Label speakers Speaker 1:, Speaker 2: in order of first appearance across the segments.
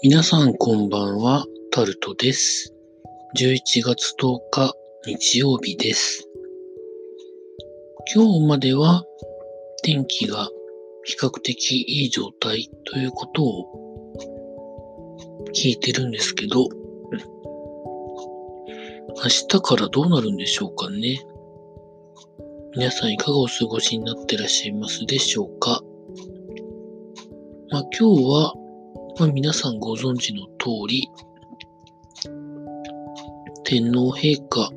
Speaker 1: 皆さんこんばんは、タルトです。11月10日日曜日です。今日までは天気が比較的いい状態ということを聞いてるんですけど、明日からどうなるんでしょうかね。皆さんいかがお過ごしになってらっしゃいますでしょうか。まあ今日はまあ、皆さんご存知の通り、天皇陛下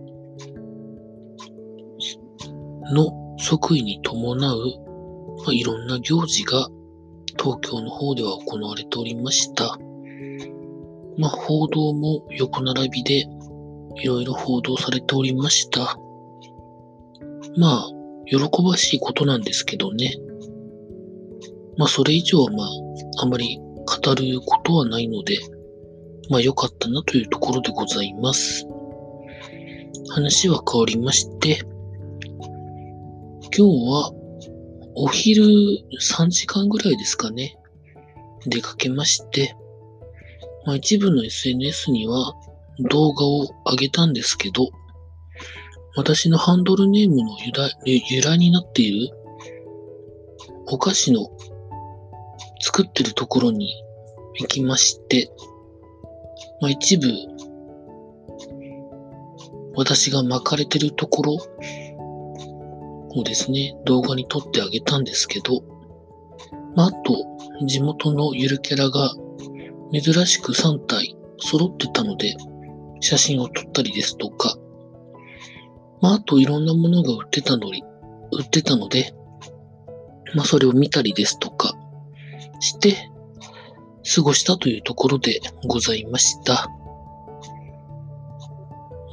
Speaker 1: の即位に伴う、まあ、いろんな行事が東京の方では行われておりました。まあ、報道も横並びでいろいろ報道されておりました。まあ、喜ばしいことなんですけどね。まあ、それ以上はまあ、あまり語ることはないので、まあ良かったなというところでございます。話は変わりまして、今日はお昼3時間ぐらいですかね、出かけまして、まあ一部の SNS には動画を上げたんですけど、私のハンドルネームの由来由来になっているお菓子の作ってるところに行きまして、まあ、一部、私が巻かれてるところをですね、動画に撮ってあげたんですけど、まあ、あと、地元のゆるキャラが珍しく3体揃ってたので、写真を撮ったりですとか、まあ、あといろんなものが売ってたのに、売ってたので、まあ、それを見たりですとか、して過ごしたというところでございました。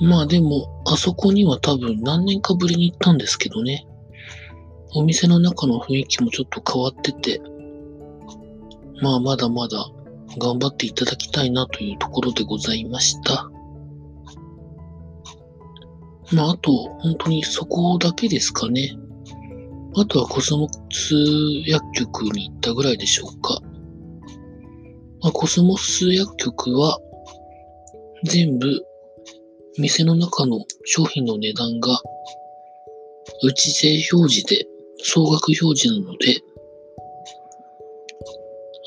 Speaker 1: まあでも、あそこには多分何年かぶりに行ったんですけどね。お店の中の雰囲気もちょっと変わってて、まあまだまだ頑張っていただきたいなというところでございました。まああと、本当にそこだけですかね。あとはコスモス薬局に行ったぐらいでしょうか。まあ、コスモス薬局は全部店の中の商品の値段が内税表示で総額表示なので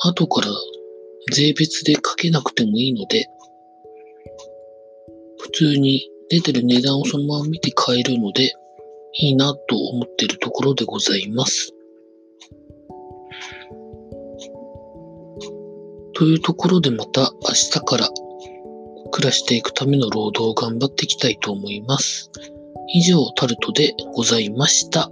Speaker 1: 後から税別で書けなくてもいいので普通に出てる値段をそのまま見て買えるのでいいなと思っているところでございます。というところでまた明日から暮らしていくための労働を頑張っていきたいと思います。以上、タルトでございました。